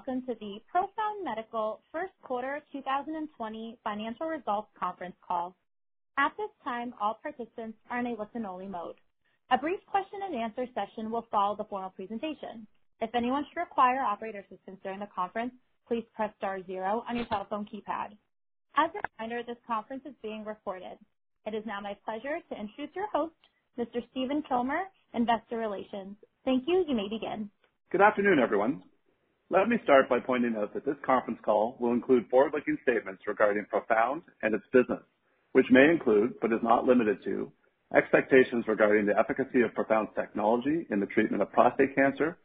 Welcome to the Profound Medical first quarter 2020 financial results conference call. At this time, all participants are in a listen-only mode. A brief question and answer session will follow the formal presentation. If anyone should require operator assistance during the conference, please press star zero on your telephone keypad. As a reminder, this conference is being recorded. It is now my pleasure to introduce your host, Mr. Stephen Kilmer, Investor Relations. Thank you. You may begin. Good afternoon, everyone. Let me start by pointing out that this conference call will include forward-looking statements regarding Profound and its business, which may include, but is not limited to, expectations regarding the efficacy of Profound's technology in the treatment of prostate cancer,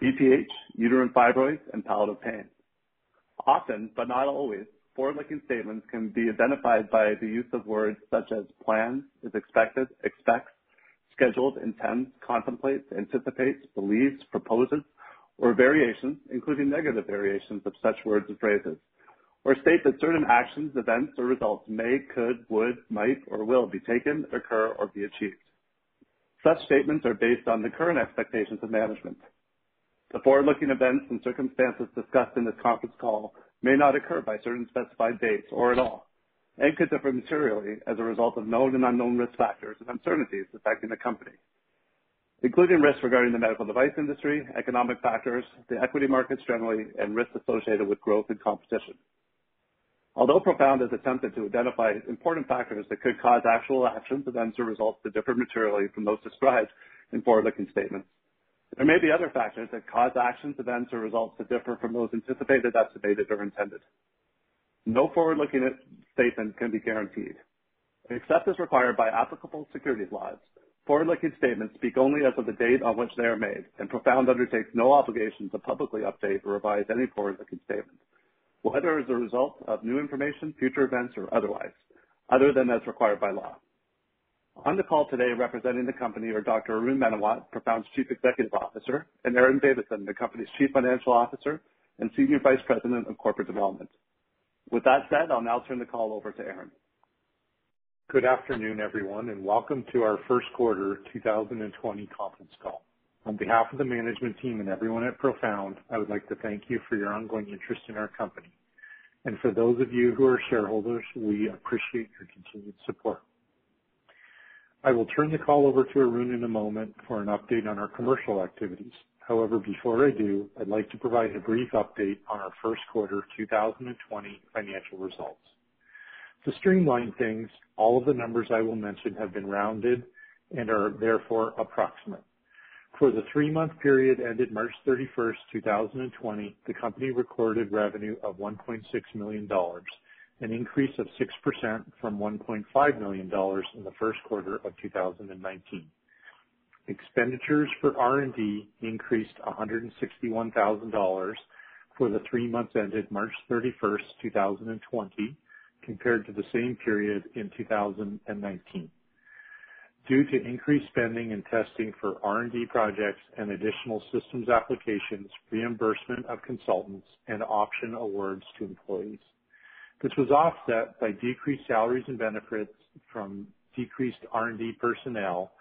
BPH, uterine fibroids, and palliative pain. Often, but not always, forward-looking statements can be identified by the use of words such as plans, is expected, expects, scheduled, intends, contemplates, anticipates, believes, proposes, or variations, including negative variations of such words and phrases, or state that certain actions, events, or results may, could, would, might, or will be taken, occur, or be achieved. Such statements are based on the current expectations of management. The forward-looking events and circumstances discussed in this conference call may not occur by certain specified dates or at all, and could differ materially as a result of known and unknown risk factors and uncertainties affecting the company, including risks regarding the medical device industry, economic factors, the equity markets generally, and risks associated with growth and competition. Although Profound has attempted to identify important factors that could cause actual actions, events, or results to differ materially from those described in forward-looking statements, there may be other factors that cause actions, events, or results to differ from those anticipated, estimated, or intended. No forward-looking statement can be guaranteed. Except as required by applicable securities laws, forward-looking statements speak only as of the date on which they are made, and Profound undertakes no obligation to publicly update or revise any forward-looking statements, whether as a result of new information, future events, or otherwise, other than as required by law. On the call today representing the company are Dr. Arun Menawat, Profound's Chief Executive Officer, and Aaron Davidson, the company's Chief Financial Officer and Senior Vice President of Corporate Development. With that said, I'll now turn the call over to Aaron. Good afternoon, everyone, and welcome to our first quarter 2020 conference call. On behalf of the management team and everyone at Profound, I would like to thank you for your ongoing interest in our company. And for those of you who are shareholders, we appreciate your continued support. I will turn the call over to Arun in a moment for an update on our commercial activities. However, before I do, I'd like to provide a brief update on our first quarter 2020 financial results. To streamline things, all of the numbers I will mention have been rounded and are therefore approximate. For the three-month period ended March 31st, 2020, the company recorded revenue of $1.6 million, an increase of 6% from $1.5 million in the first quarter of 2019. Expenditures for R&D increased $161,000 for the three months ended March 31st, 2020, compared to the same period in 2019 due to increased spending and testing for R&D projects and additional systems applications, reimbursement of consultants, and option awards to employees. This was offset by decreased salaries and benefits from decreased R&D personnel,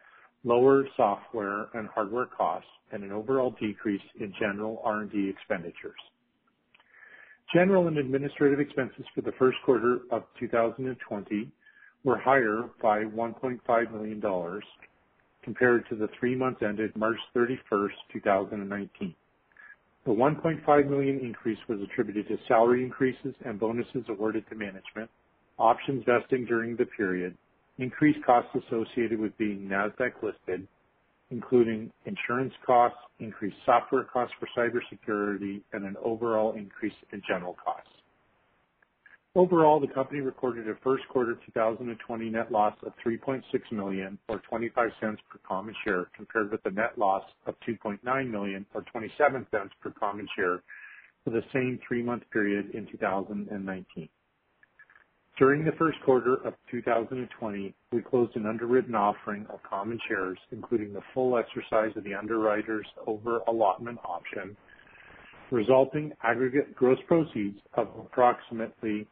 lower software and hardware costs, and an overall decrease in general R&D expenditures. General and administrative expenses for the first quarter of 2020 were higher by $1.5 million compared to the three months ended March 31st, 2019. The 1.5 million increase was attributed to salary increases and bonuses awarded to management, options vesting during the period, increased costs associated with being Nasdaq listed, including insurance costs, increased software costs for cybersecurity, and an overall increase in general costs. Overall, the company recorded a first quarter 2020 net loss of 3.6 million, or $0.25 per common share, compared with a net loss of 2.9 million or $0.27 per common share for the same three-month period in 2019. During the first quarter of 2020, we closed an underwritten offering of common shares, including the full exercise of the underwriter's over-allotment option, resulting aggregate gross proceeds of approximately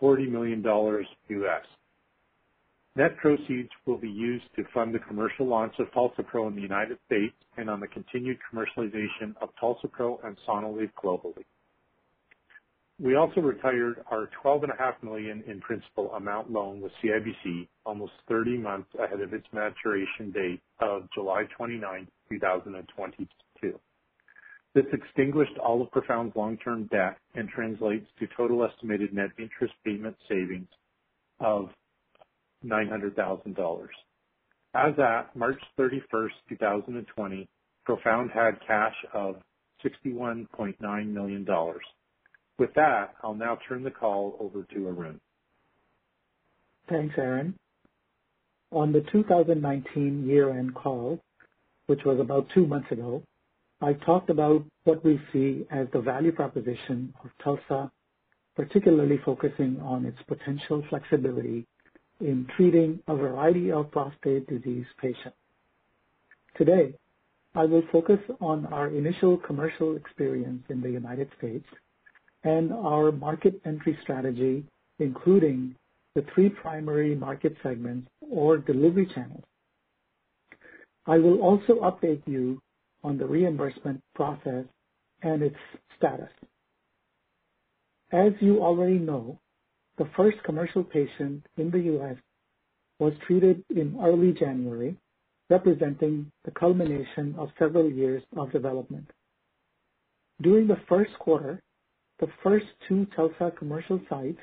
$40 million. U.S. Net proceeds will be used to fund the commercial launch of TULSA-PRO in the United States and on the continued commercialization of TULSA-PRO and Sonalleve globally. We also retired our 12.5 million in principal amount loan with CIBC almost 30 months ahead of its maturation date of July 29, 2022. This extinguished all of Profound's long-term debt and translates to total estimated net interest payment savings of $900,000. As at March 31st, 2020, Profound had cash of $61.9 million. With that, I'll now turn the call over to Arun. Thanks, Aaron. On the 2019 year-end call, which was about two months ago, I talked about what we see as the value proposition of TULSA, particularly focusing on its potential flexibility in treating a variety of prostate disease patients. Today, I will focus on our initial commercial experience in the United States and our market entry strategy, including the three primary market segments or delivery channels. I will also update you on the reimbursement process and its status. As you already know, the first commercial patient in the U.S. was treated in early January, representing the culmination of several years of development. During the first quarter, the first two TULSA commercial sites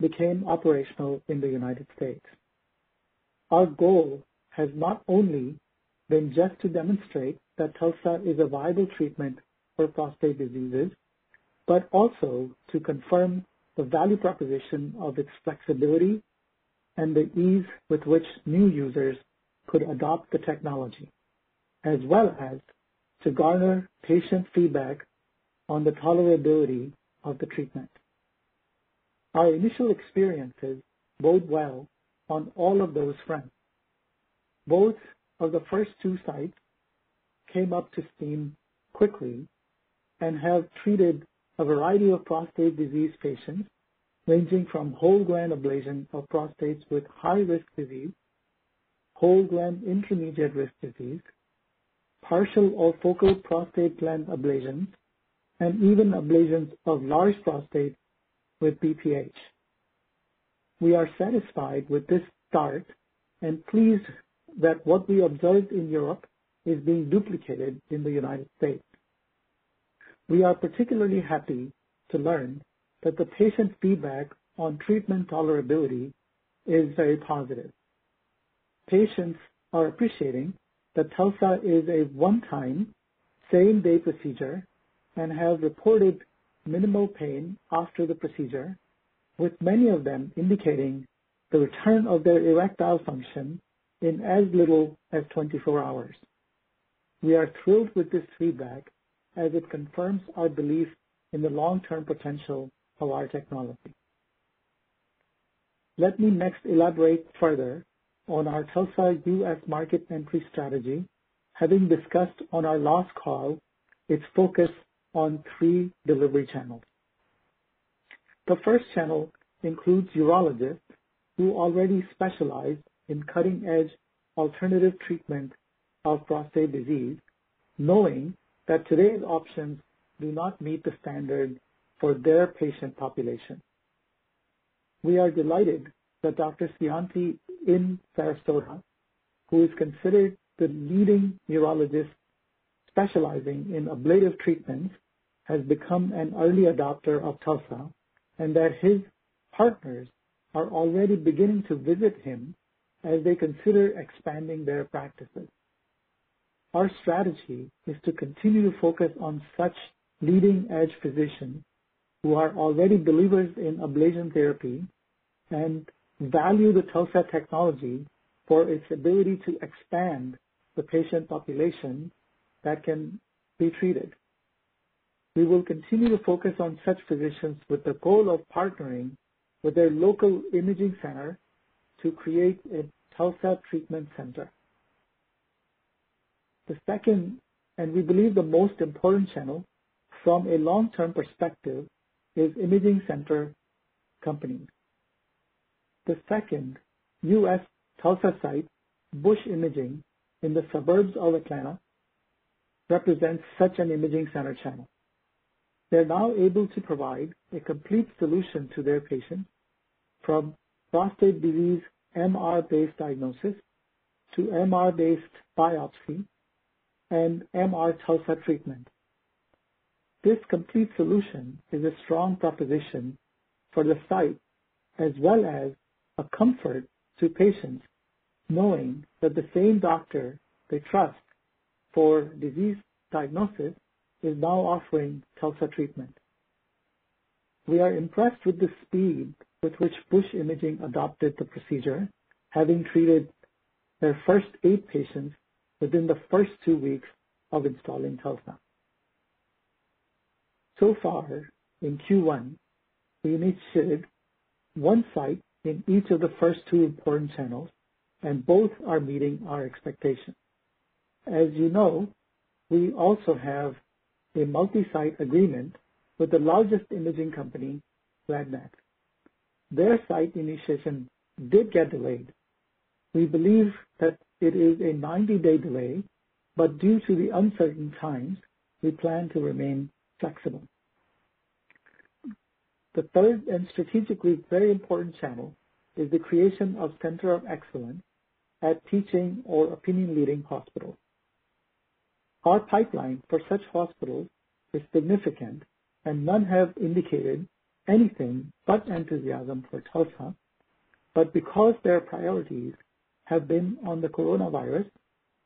became operational in the United States. Our goal has not only been just to demonstrate that TULSA is a viable treatment for prostate diseases, but also to confirm the value proposition of its flexibility and the ease with which new users could adopt the technology, as well as to garner patient feedback on the tolerability of the treatment. Our initial experiences bode well on all of those fronts. Both of the first two sites came up to steam quickly and have treated a variety of prostate disease patients, ranging from whole gland ablation of prostates with high-risk disease, whole gland intermediate-risk disease, partial or focal prostate gland ablations, and even ablations of large prostate with BPH. We are satisfied with this start and pleased that what we observed in Europe is being duplicated in the United States. We are particularly happy to learn that the patient feedback on treatment tolerability is very positive. Patients are appreciating that TULSA is a one-time, same-day procedure and have reported minimal pain after the procedure, with many of them indicating the return of their erectile function in as little as 24 hours. We are thrilled with this feedback as it confirms our belief in the long-term potential of our technology. Let me next elaborate further on our TULSA U.S. market entry strategy, having discussed on our last call its focus on three delivery channels. The first channel includes urologists who already specialize in cutting-edge alternative treatment of prostate disease, knowing that today's options do not meet the standard for their patient population. We are delighted that Dr. Scionti in Sarasota, who is considered the leading urologist specializing in ablative treatments, has become an early adopter of TULSA, and that his partners are already beginning to visit him as they consider expanding their practices. Our strategy is to continue to focus on such leading-edge physicians who are already believers in ablation therapy and value the TULSA technology for its ability to expand the patient population that can be treated. we will continue to focus on such physicians with the goal of partnering with their local imaging center to create a TULSA treatment center. The second, and we believe the most important channel from a long-term perspective, is imaging center companies. The second U.S. TULSA site, Bush Imaging, in the suburbs of Atlanta, represents such an imaging center channel. They're now able to provide a complete solution to their patients from prostate disease MR-based diagnosis to MR-based biopsy and MR TULSA treatment. This complete solution is a strong proposition for the site as well as a comfort to patients knowing that the same doctor they trust for disease diagnosis is now offering TULSA treatment. We are impressed with the speed with which Bush Imaging adopted the procedure, having treated their first eight patients within the first two weeks of installing TULSA. So far, in Q1, we initiated one site in each of the first two important channels, and both are meeting our expectations. As you know, we also have a multi-site agreement with the largest imaging company, RadNet. Their site initiation did get delayed. We believe that it is a 90-day delay, but due to the uncertain times, we plan to remain flexible. The third and strategically very important channel is the creation of center of excellence at teaching or opinion leading hospitals. Our pipeline for such hospitals is significant, and none have indicated anything but enthusiasm for TULSA. But because their priorities have been on the coronavirus,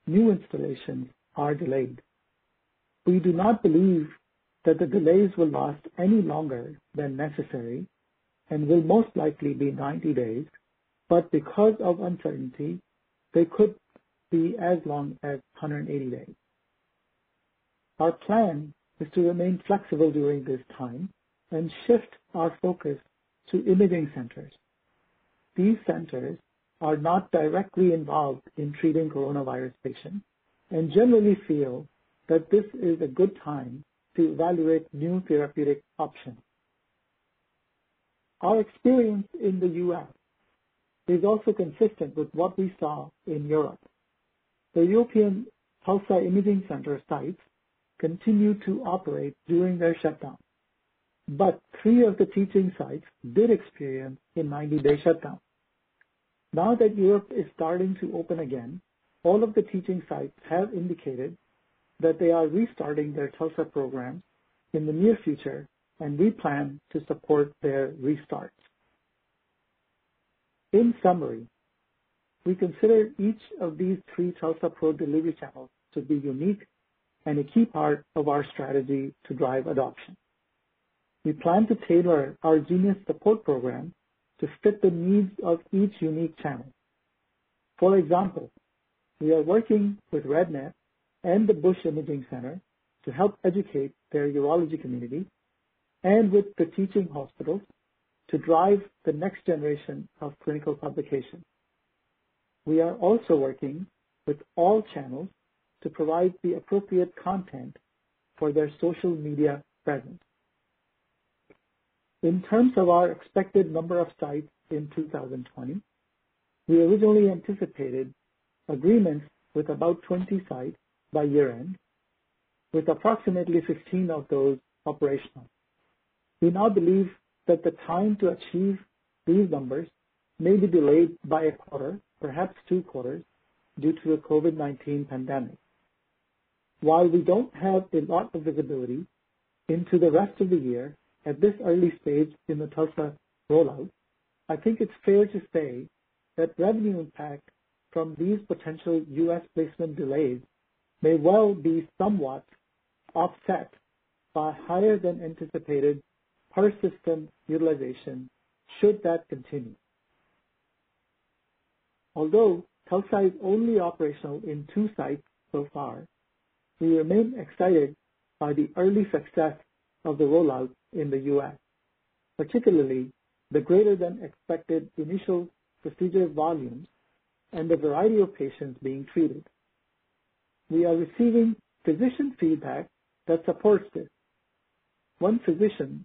new installations are delayed. We do not believe that the delays will last any longer than necessary and will most likely be 90 days, but because of uncertainty, they could be as long as 180 days. Our plan is to remain flexible during this time and shift our focus to imaging centers. These centers are not directly involved in treating coronavirus patients and generally feel that this is a good time to evaluate new therapeutic options. Our experience in the U.S. is also consistent with what we saw in Europe. The European TULSA Imaging Center sites continued to operate during their shutdown, but three of the teaching sites did experience a 90-day shutdown. Now that Europe is starting to open again, all of the teaching sites have indicated that they are restarting their TULSA programs in the near future, and we plan to support their restarts. In summary, we consider each of these three TULSA-PRO delivery channels to be unique and a key part of our strategy to drive adoption. We plan to tailor our Genius support program to fit the needs of each unique channel. For example, we are working with RadNet and the Bush Imaging Center to help educate their urology community and with the teaching hospitals to drive the next generation of clinical publications. We are also working with all channels to provide the appropriate content for their social media presence. In terms of our expected number of sites in 2020, we originally anticipated agreements with about 20 sites by year-end, with approximately 15 of those operational. We now believe that the time to achieve these numbers may be delayed by a quarter, perhaps two quarters, due to the COVID-19 pandemic. While we don't have a lot of visibility into the rest of the year at this early stage in the TULSA rollout, I think it's fair to say that revenue impact from these potential U.S. placement delays may well be somewhat offset by higher than anticipated per system utilization should that continue. Although TULSA is only operational in two sites so far, we remain excited by the early success of the rollout in the U.S., particularly the greater than expected initial procedure volumes and the variety of patients being treated. We are receiving physician feedback that supports this. One physician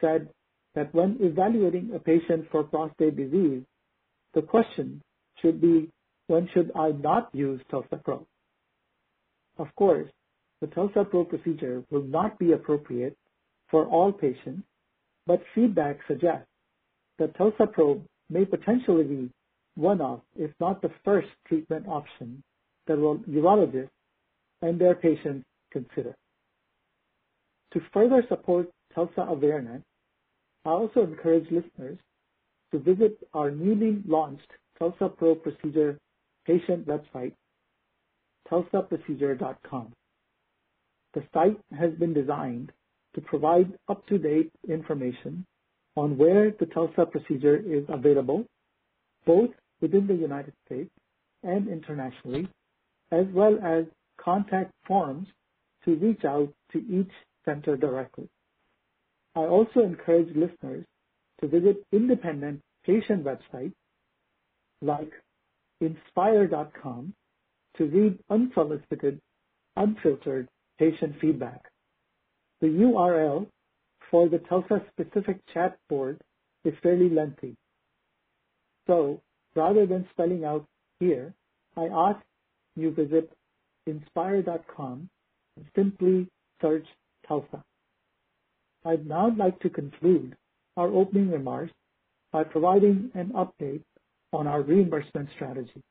said that when evaluating a patient for prostate disease, the question should be, when should I not use TULSA-PRO? Of course, the TULSA-PRO procedure will not be appropriate for all patients, but feedback suggests that TULSA-PRO may potentially be one of, if not the first treatment option that urologists and their patients consider. To further support TULSA awareness, I also encourage listeners to visit our newly launched TULSA-PRO procedure patient website, tulsaprocedure.com. The site has been designed to provide up-to-date information on where the TULSA procedure is available, both within the United States and internationally, as well as contact forms to reach out to each center directly. I also encourage listeners to visit independent patient websites like inspire.com to read unsolicited, unfiltered patient feedback. The URL for the TULSA-specific chat board is fairly lengthy. So rather than spelling out here, I ask you visit inspire.com and simply search TULSA. I'd now like to conclude our opening remarks by providing an update on our reimbursement strategy.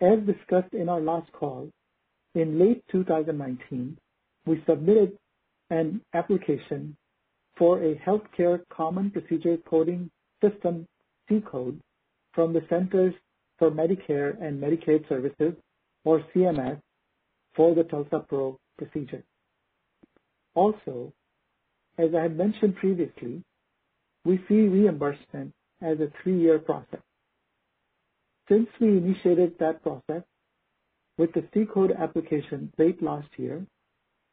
As discussed in our last call, in late 2019, we submitted an application for a Healthcare Common Procedure Coding System C-code from the Centers for Medicare and Medicaid Services, or CMS, for the TULSA-PRO procedure. Also, as I had mentioned previously, we see reimbursement as a three-year process. Since we initiated that process with the C-code application late last year,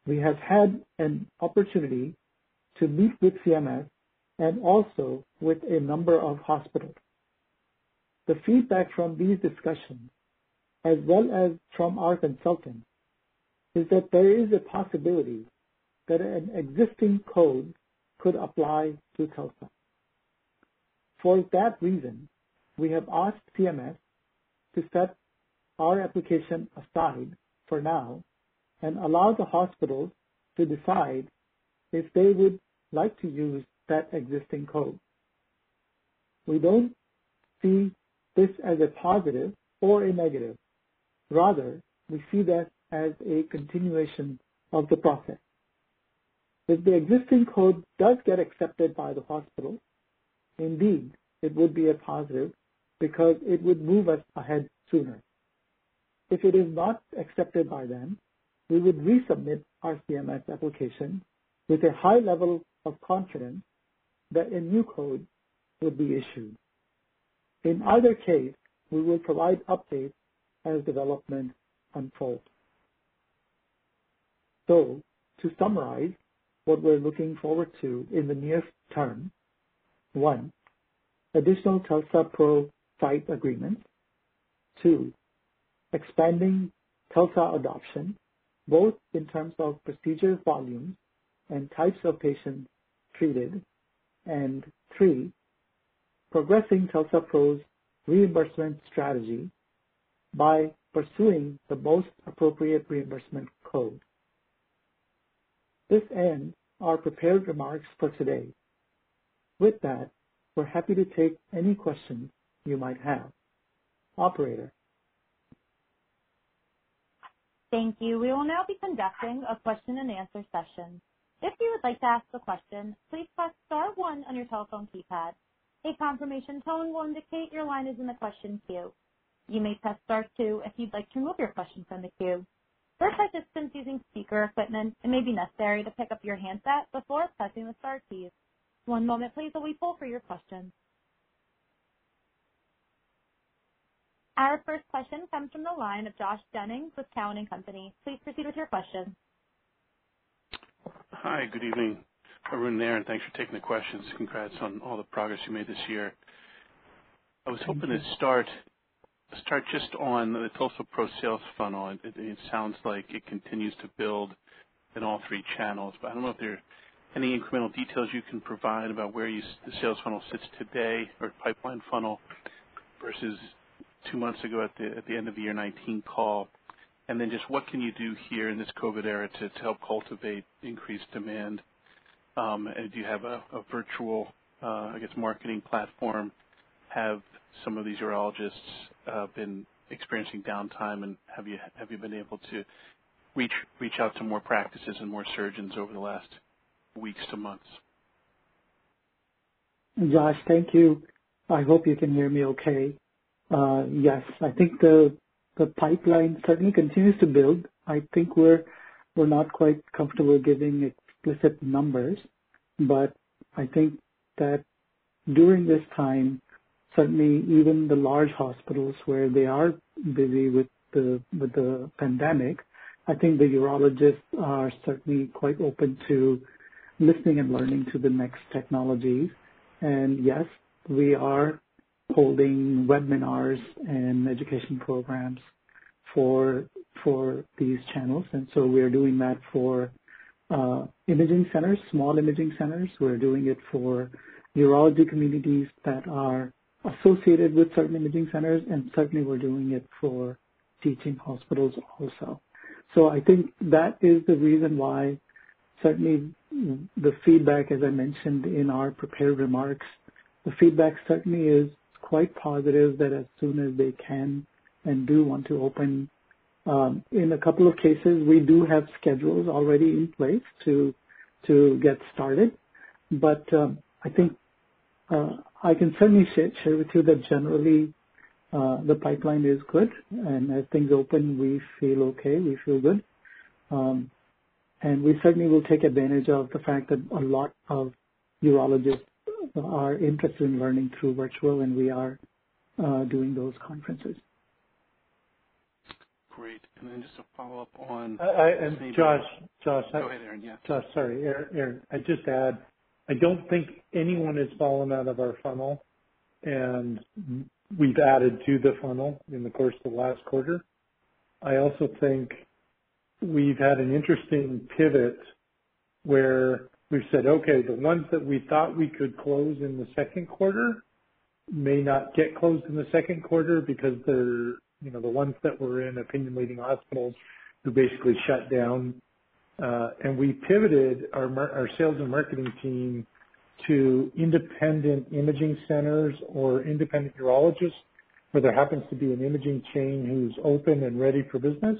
we have had an opportunity to meet with CMS and also with a number of hospitals. The feedback from these discussions, as well as from our consultants, is that there is a possibility that an existing code could apply to TULSA. For that reason, we have asked CMS to set our application aside for now and allow the hospitals to decide if they would like to use that existing code. We don't see this as a positive or a negative. Rather, we see that as a continuation of the process. If the existing code does get accepted by the hospital, indeed, it would be a positive because it would move us ahead sooner. If it is not accepted by them, we would resubmit our CMS application with a high level of confidence that a new code would be issued. In either case, we will provide updates as development unfolds. So, To summarize what we're looking forward to in the near term, one, additional TULSA-PRO site agreements. Two, expanding TULSA adoption, both in terms of procedure volumes and types of patients treated. and Three, progressing TULSA-PRO's reimbursement strategy by pursuing the most appropriate reimbursement code. This ends our prepared remarks for today. With that, we're happy to take any questions you might have. Operator? Thank you. We will now be conducting a question and answer session. If you would like to ask a question, please press star one on your telephone keypad. A confirmation tone will indicate your line is in the question queue. You may press star two if you'd like to remove your question from the queue. For participants using speaker equipment, it may be necessary to pick up your handset before pressing the star keys. One moment please while we poll for your questions. Our first question comes from the line of Josh Jennings with Cowen and Company. Please proceed with your question. Hi, good evening, Arun there, and Aaron. Thanks for taking the questions. Congrats on all the progress you made this year. I was hoping to start just on the TULSA-PRO sales funnel. It sounds like it continues to build in all three channels, but I don't know if there are any incremental details you can provide about where the sales funnel sits today or pipeline funnel versus two months ago at the at the end of the year 19 call. And then just what can you do here in this COVID era to to help cultivate increased demand? Um, and do you have a a virtual, uh, I guess, marketing platform? Have some of these urologists uh, been experiencing downtime, and have you have you been able to reach reach out to more practices and more surgeons over the last weeks to months? Josh, thank you. I hope you can hear me okay. Uh, yes, I think the the pipeline certainly continues to build. I think we're we're not quite comfortable giving explicit numbers, but I think that during this time, certainly even the large hospitals where they are busy with the with the pandemic, I think the urologists are certainly quite open to listening and learning to the next technologies. And yes, we are holding webinars and education programs for for these channels. And so we are doing that for uh, imaging centers, small imaging centers. We're doing it for urology communities that are associated with certain imaging centers, and certainly we're doing it for teaching hospitals also. So I think that is the reason why certainly the feedback, as I mentioned in our prepared remarks, the feedback certainly is quite positive that as soon as they can and do want to open, in a couple of cases, we do have schedules already in place to to get started. But um, I think I can certainly share with you that generally, the pipeline is good, and as things open, we feel okay, we feel good. Um, and we certainly will take advantage of the fact that a lot of urologists are interested in learning through virtual, and we are uh, doing those conferences. Great. And then just a follow-up on. Josh. Go ahead, Aaron. Yeah. Josh, sorry. Aaron, I'd just add, I don't think anyone has fallen out of our funnel, and we've added to the funnel in the course of the last quarter. I also think we've had an interesting pivot where we've said, okay, the ones that we thought we could close in the second quarter may not get closed in the second quarter because they're you know, the ones that were in opinion-leading hospitals who basically shut down. Uh, and we pivoted our our sales and marketing team to independent imaging centers or independent urologists, where there happens to be an imaging chain who's open and ready for business.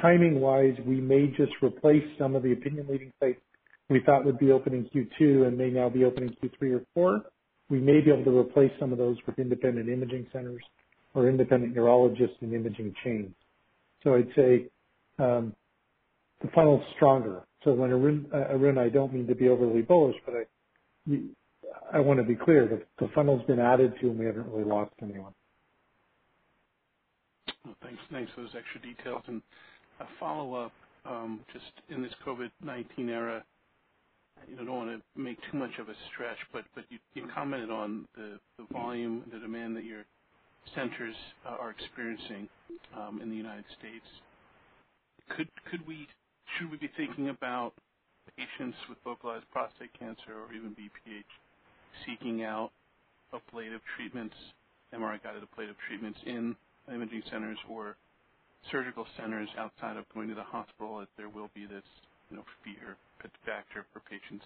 Timing-wise, we may just replace some of the opinion-leading sites we thought would be open in Q2 and may now be open in Q3 or Q4. We may be able to replace some of those with independent imaging centers or independent urologists and imaging chains. So I'd say, um, the funnel's stronger. So when uh, Arun, I don't mean to be overly bullish, but I I want to be clear, that the funnel's been added to, and we haven't really lost anyone. Thanks for those extra details. A follow-up, um, just in this COVID-19 era, I don't want to make too much of a stretch, but you commented on the volume, the demand that your centers uh, are experiencing um, in the United States. Should we be thinking about patients with localized prostate cancer or even BPH seeking out ablative treatments, MRI-guided ablative treatments in imaging centers or surgical centers outside of going to the hospital, as there will be this you know, fear factor for patients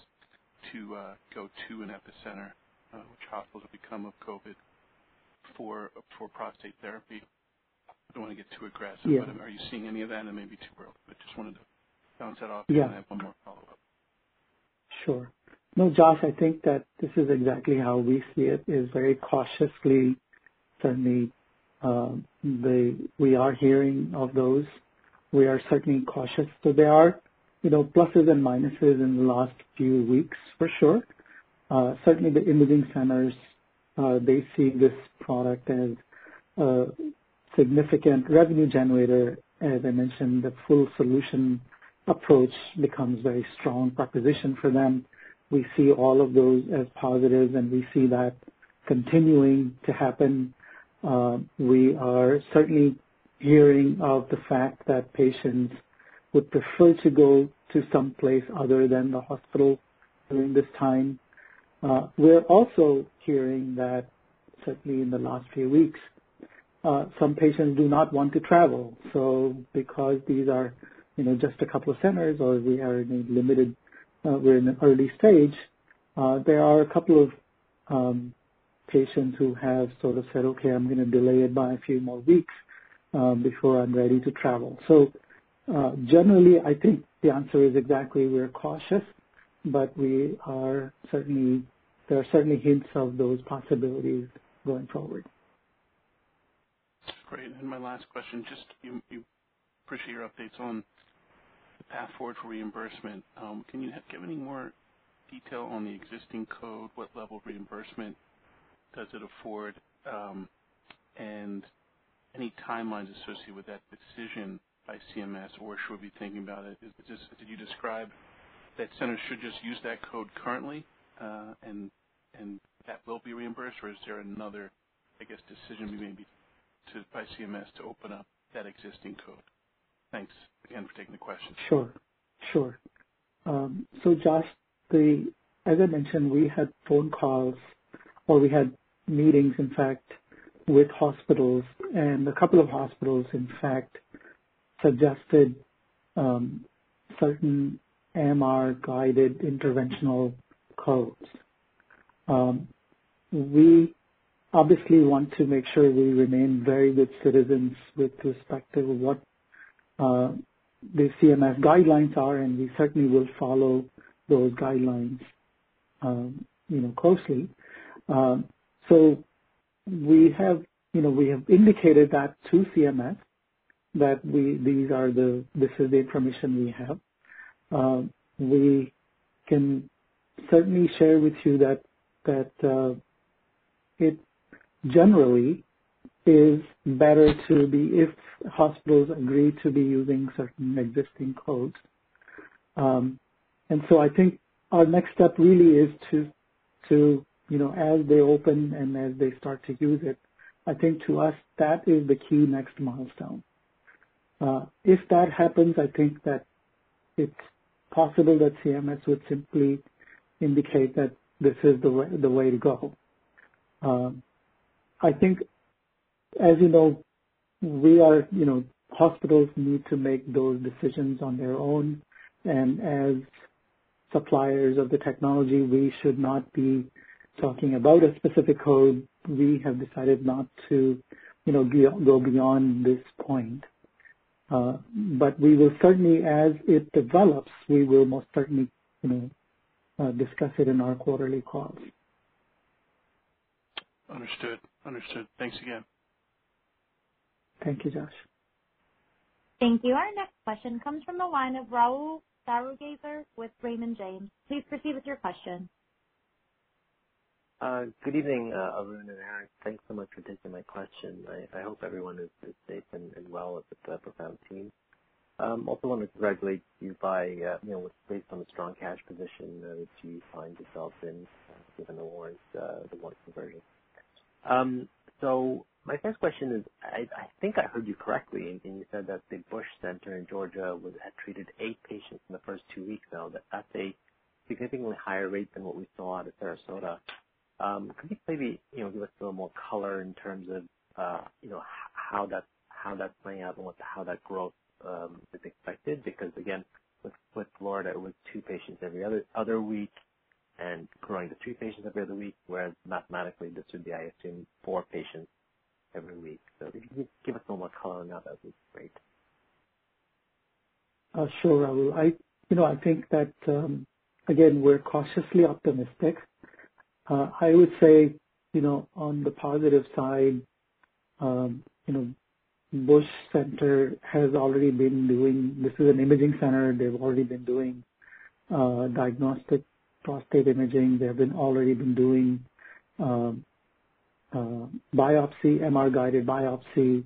to uh, go to an epicenter, uh, which hospitals have become of COVID for for prostate therapy? I don't want to get too aggressive. Yeah. Um, are you seeing any of that? And maybe too early, but just wanted to bounce that off. Yeah. I have one more follow-up. Sure. No, Josh, I think that this is exactly how we see it, is very cautiously. Certainly, Um, we are hearing of those. We are certainly cautious. So there are you know, pluses and minuses in the last few weeks, for sure. Uh, certainly, the imaging centers, uh, they see this product as a significant revenue generator. As I mentioned, the full solution approach becomes very strong proposition for them. We see all of those as positives, and we see that continuing to happen. Uh, we are certainly hearing of the fact that patients would prefer to go to some place other than the hospital during this time. Uh, we're also hearing that certainly in the last few weeks, uh, some patients do not want to travel. So because these are you know, just a couple of centers or we are in a limited uh we're in an early stage, there are a couple of um, patients who have sort of said, "Okay, I'm going to delay it by a few more weeks before I'm ready to travel." So uh generally, I think the answer is exactly we're cautious, but we are certainly there are certainly hints of those possibilities going forward. Great. And my last question, just you you appreciate your updates on the path forward for reimbursement. Can you give any more detail on the existing code? What level of reimbursement does it afford? And any timelines associated with that decision by CMS, or should we be thinking about it? Did you describe that centers should just use that code currently, and that will be reimbursed, or is there another, I guess, decision maybe by CMS to open up that existing code? Thanks again for taking the question. Sure. Sure. Um so Josh, as I mentioned, we had phone calls, or we had meetings, in fact, with hospitals, and a couple of hospitals, in fact, suggested um, certain MR-guided interventional codes. Um, we obviously want to make sure we remain very good citizens with respect to what uh, the CMS guidelines are, and we certainly will follow those guidelines um, you know, closely. Um, So we have you know, we have indicated that to CMS that we these are the this is the information we have. We can certainly share with you that that uh it generally is better to be if hospitals agree to be using certain existing codes. Um and so I think our next step really is to to, as they open and as they start to use it, I think to us, that is the key next milestone. Uh, if that happens, I think that it's possible that CMS would simply indicate that this is the way to go. Um, I think, as you know, we are, you know, hospitals need to make those decisions on their own, and as suppliers of the technology, we should not be talking about a specific code. We have decided not to you know, go beyond this point. Uh, but we will certainly, as it develops, we will most certainly you know, uh, discuss it in our quarterly calls. Understood. Understood. Thanks again. Thank you, Josh. Thank you. Our next question comes from the line of Rahul Sarugaser with Raymond James. Please proceed with your question. Uh, good evening, uh, Arun and Aaron. Thanks so much for taking my question. I hope everyone is safe and well with the Profound team. I also want to congratulate you by uh you know, based on the strong cash position uh, that you find yourself in, given the warrant conversion. Um so my first question is, I think I heard you correctly, and you said that the Bush Center in Georgia had treated eight patients in the first two weeks now. That's a significantly higher rate than what we saw out of Sarasota. Could you maybe you know, give us a little more color in terms of uh you know how that, how that's playing out and how that growth um is expected? Because again, with with Florida, it was two patients every other other week and growing to three patients every other week, whereas mathematically, this would be, I assume, four patients every week. So if you could give us a little more color on that'd be great. Uh sure, Rahul. I you know I think that, um again, we're cautiously optimistic. I would say, you know, on the positive side, um, you know, Bush Center has already been doing. This is an imaging center. They've already been doing diagnostic prostate imaging. They have been already been doing biopsy, MR-guided biopsy.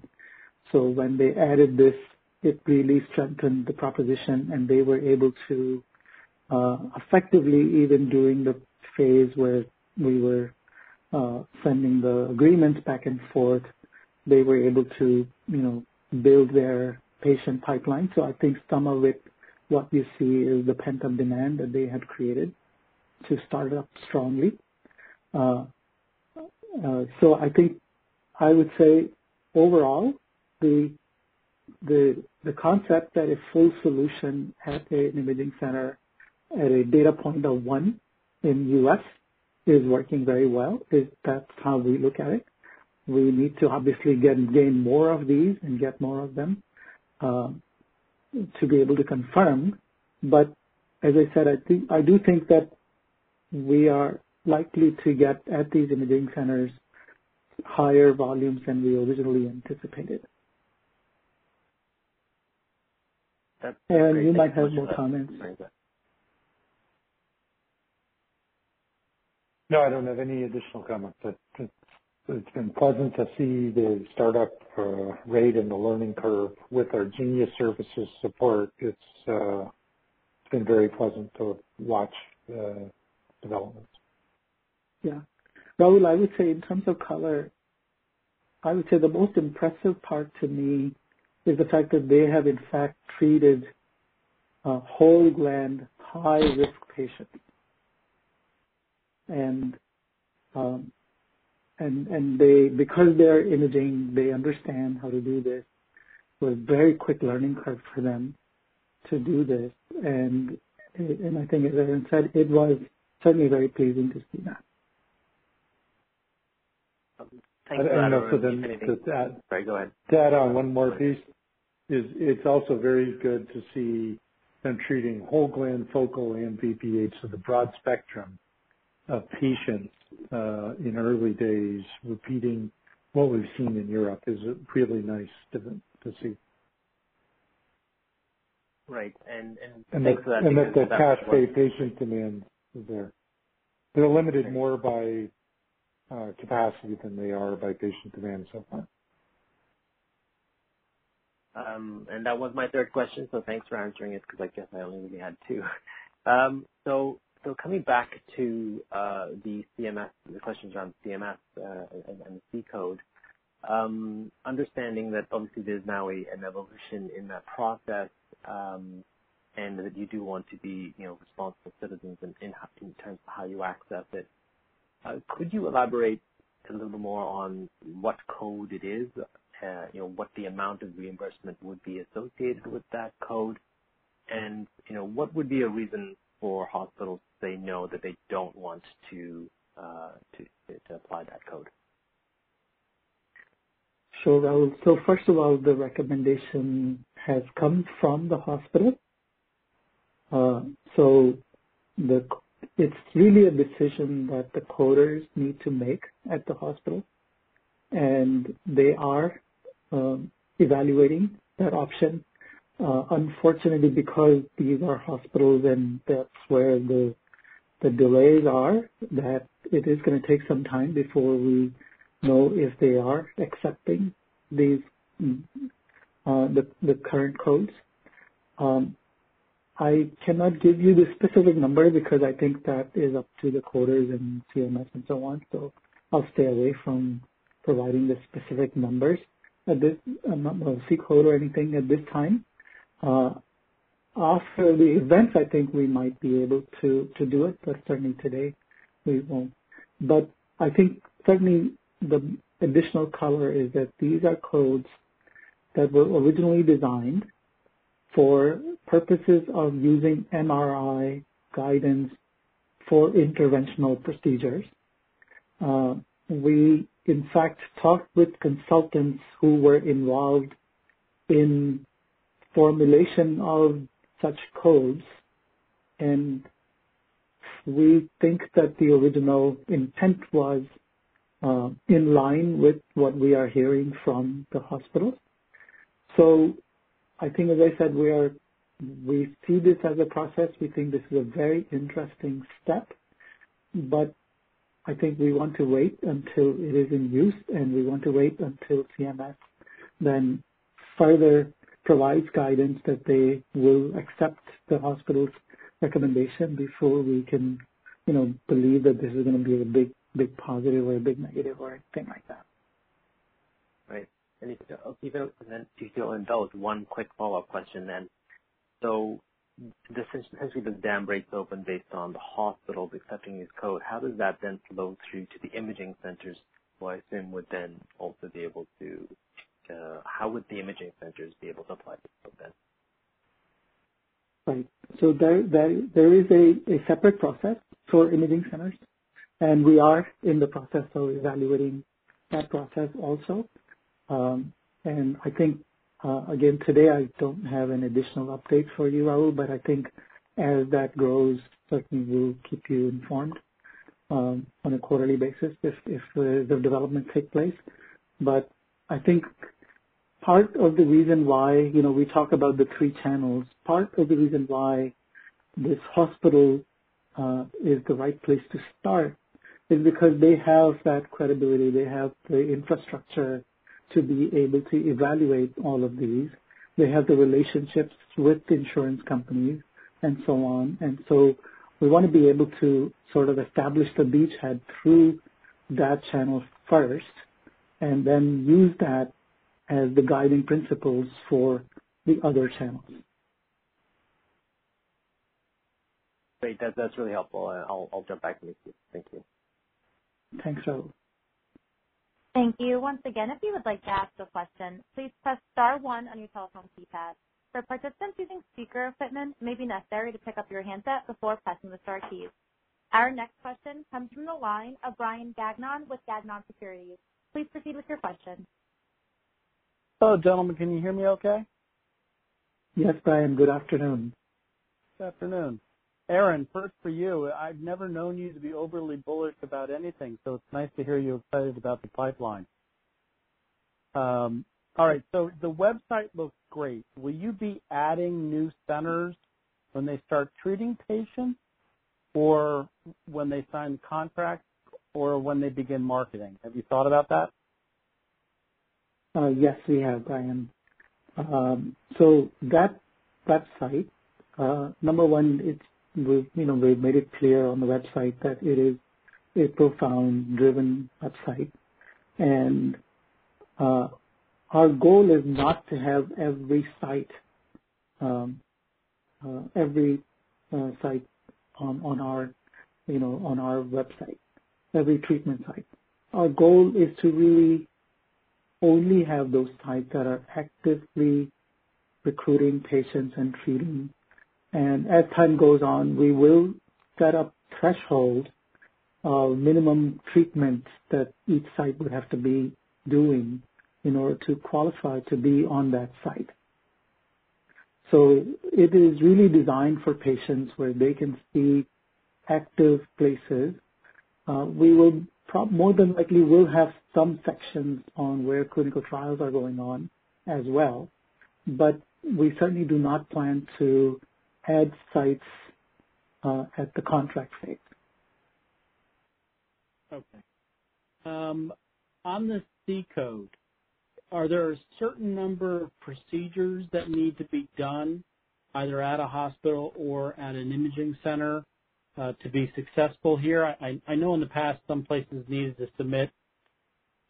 So when they added this, it really strengthened the proposition, and they were able to uh, effectively, even during the phase where we were uh, sending the agreements back and forth, they were able to, you know, build their patient pipeline. So I think some of it, what you see is the pent-up demand that they had created to start up strongly. Uh, uh, so I think I would say overall, the the the concept that a full solution at an imaging center at a data point of one in U.S. is working very well. Is that's how we look at it. We need to obviously get gain more of these and get more of them uh, to be able to confirm. But as I said, I think I do think that we are likely to get at these imaging centers higher volumes than we originally anticipated. That's you might have more comments. Very good. No, I don't have any additional comments. It- It's been pleasant to see the startup uh, rate and the learning curve with our Genius Services support. It's uh, been very pleasant to watch uh, developments. Yeah. Rahul, I would say in terms of color, I would say the most impressive part to me is the fact that they have in fact treated whole gland high risk patients. And um, and and they because they're imaging, they understand how to do this. It was a very quick learning curve for them to do this, and and I think as Arun said, it was certainly very pleasing to see that. Thanks I for don't that, know, then to add Sorry, go ahead. to add on one more piece is it's also very good to see them treating whole gland focal and BPH, so the broad spectrum of patients uh, in early days repeating what we've seen in Europe is really nice to to see. Right. And and And thanks that for that. that the cash pay patient demand is there. They're limited more by uh, capacity than they are by patient demand so far. Um, and that was my third question, so thanks for answering it because I guess I only really had two. So, coming back to uh, the CMS, the questions around CMS uh, and, the C code, um, understanding that obviously there's now an evolution in that process, um, and that you do want to be, you know, responsible citizens in, terms of how you access it. Uh, could you elaborate a little bit more on what code it is, uh, you know, what the amount of reimbursement would be associated with that code, and you know, what would be a reason for hospitals they know that they don't want to uh, to, to apply that code? Sure, Rahul. So first of all, the recommendation has come from the hospital. Uh, so the it's really a decision that the coders need to make at the hospital, and they are um, evaluating that option. Uh, unfortunately, because these are hospitals and that's where the the delays are, that it is going to take some time before we know if they are accepting these uh, the the current codes. Um, I cannot give you the specific number because I think that is up to the coders and CMS and so on. So I'll stay away from providing the specific numbers a C code or anything at this time. Uh, after the events, I think we might be able to do it, but certainly today we won't. But I think certainly the additional color is that these are codes that were originally designed for purposes of using MRI guidance for interventional procedures. Uh, we, in fact, talked with consultants who were involved in formulation of such codes, and we think that the original intent was uh, in line with what we are hearing from the hospitals. So I think, as I said, we are we see this as a process. We think this is a very interesting step, but I think we want to wait until it is in use, and we want to wait until CMS then further provides guidance that they will accept the hospital's recommendation before we can, you know, believe that this is going to be a big, big positive or a big negative or anything like that. Right. And if, you'll indulge one quick follow-up question then. So essentially the dam breaks open based on the hospitals accepting this code. How does that then flow through to the imaging centers who I assume would then also be able to, how would the imaging centers be able to apply this then? Right. So there, is a, separate process for imaging centers, and we are in the process of evaluating that process also. Um, and I think, uh, again, today I don't have an additional update for you, Rahul, but I think as that grows, certainly we'll keep you informed um, on a quarterly basis if, the developments take place. But I think part of the reason why, you know, we talk about the three channels, part of the reason why this hospital uh, is the right place to start is because they have that credibility, they have the infrastructure to be able to evaluate all of these. They have the relationships with insurance companies and so on. And so we want to be able to sort of establish the beachhead through that channel first and then use that as the guiding principles for the other channels. Great. That's really helpful. I'll, I'll jump back to you. Thank you. Thanks, Rahul. Thank you. Once again, if you would like to ask a question, please press star one on your telephone keypad. For participants using speaker equipment, it may be necessary to pick up your handset before pressing the star keys. Our next question comes from the line of Brian Gagnon with Gagnon Securities. Please proceed with your question. Hello, gentlemen. Can you hear me okay? Yes, Brian. Good afternoon. Good afternoon. Arun, first for you. I've never known you to be overly bullish about anything, so it's nice to hear you excited about the pipeline. Um, all right, so the website looks great. Will you be adding new centers when they start treating patients? or when they sign the contract or when they begin marketing? Have you thought about that? Uh, yes, we have, Brian. Um, so that website, uh, number one, it's we've you know we've made it clear on the website that it is a profound-driven website, and uh, our goal is not to have every site, every site on, on our, you know, on our website, every treatment site. Our goal is to really only have those sites that are actively recruiting patients and treating. And as time goes on, we will set up threshold of minimum treatment that each site would have to be doing in order to qualify to be on that site. So it is really designed for patients where they can see active places. Uh, we will more than likely will have some sections on where clinical trials are going on as well, but we certainly do not plan to add sites uh, at the contract phase. Okay. Um, on the C code, are there a certain number of procedures that need to be done either at a hospital or at an imaging center to be successful here? I, know in the past some places needed to submit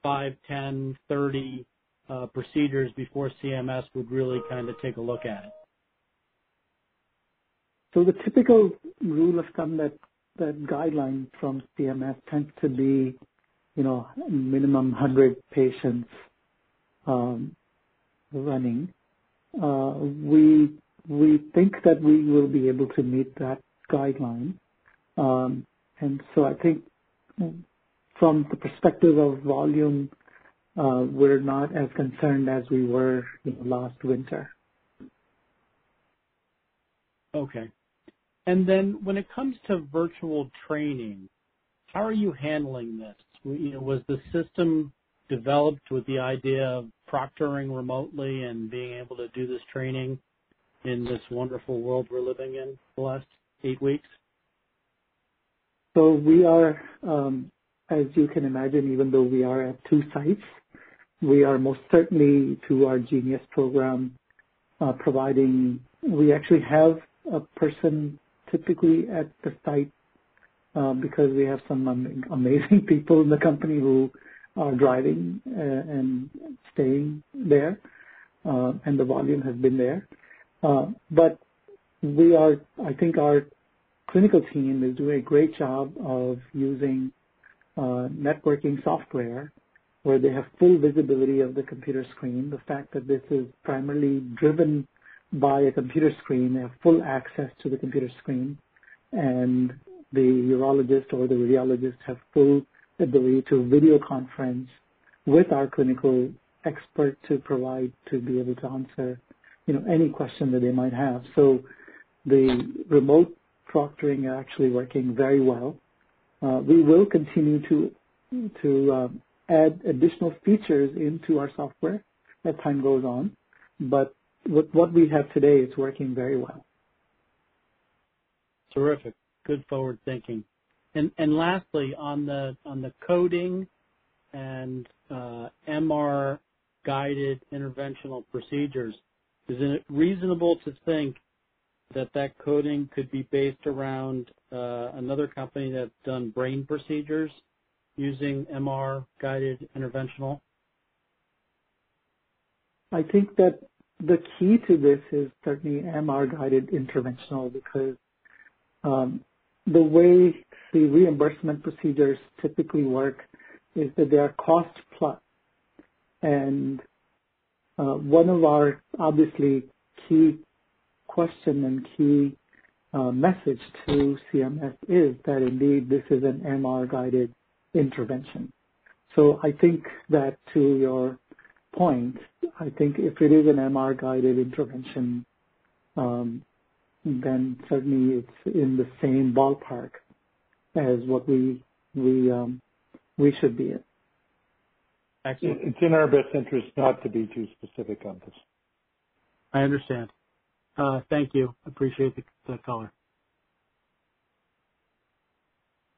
5, 10, 30 uh, procedures before CMS would really kind of take a look at it. So the typical rule of thumb that that guideline from CMS tends to be, you know, minimum 100 patients um, running. Uh, we we think that we will be able to meet that guideline. Um, and so I think from the perspective of volume, uh, we're not as concerned as we were you know, last winter. Okay. And then when it comes to virtual training, how are you handling this? You know, was the system developed with the idea of proctoring remotely and being able to do this training in this wonderful world we're living in the last eight weeks? So we are, um, as you can imagine, even though we are at two sites, we are most certainly through our Genius program uh, providing. We actually have a person typically at the site uh, because we have some amazing people in the company who are driving uh, and staying there, uh, and the volume has been there. Uh, but we are, I think our clinical team is doing a great job of using uh, networking software where they have full visibility of the computer screen. The fact that this is primarily driven by a computer screen, they have full access to the computer screen, and the urologist or the radiologist have full ability to video conference with our clinical expert to provide to be able to answer, you know, any question that they might have. So the remote proctoring are actually working very well. Uh, we will continue to to um, add additional features into our software as time goes on, but what, what we have today is working very well. Terrific. Good forward thinking. And, and lastly, on the on the coding and uh, MR guided interventional procedures, is it reasonable to think that that coding could be based around uh, another company that's done brain procedures using MR guided interventional? I think that the key to this is certainly MR guided interventional because um, the way the reimbursement procedures typically work is that they are cost plus. And uh, one of our obviously key question and key uh, message to CMS is that indeed this is an MR guided intervention. So I think that to your point, I think if it is an MR guided intervention, um, then certainly it's in the same ballpark as what we we um, we should be in. Excellent. It's in our best interest not to be too specific on this. I understand. Uh, thank you. Appreciate the, the color.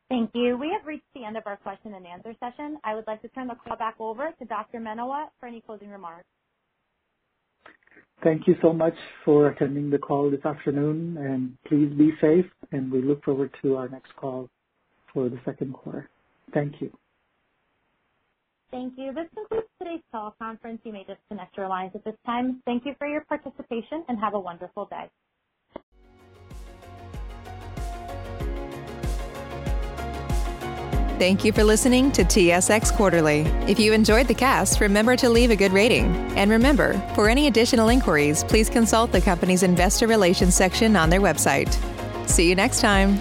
Thank you. We have reached the end of our question and answer session. I would like to turn the call back over to Dr. Menawat for any closing remarks. Thank you so much for attending the call this afternoon, and please be safe, and we look forward to our next call for the second quarter. Thank you. Thank you. This concludes today's teleconference. You may disconnect your lines at this time. Thank you for your participation, and have a wonderful day. Thank you for listening to TSX Quarterly. If you enjoyed the cast, remember to leave a good rating. And remember, for any additional inquiries, please consult the company's investor relations section on their website. See you next time.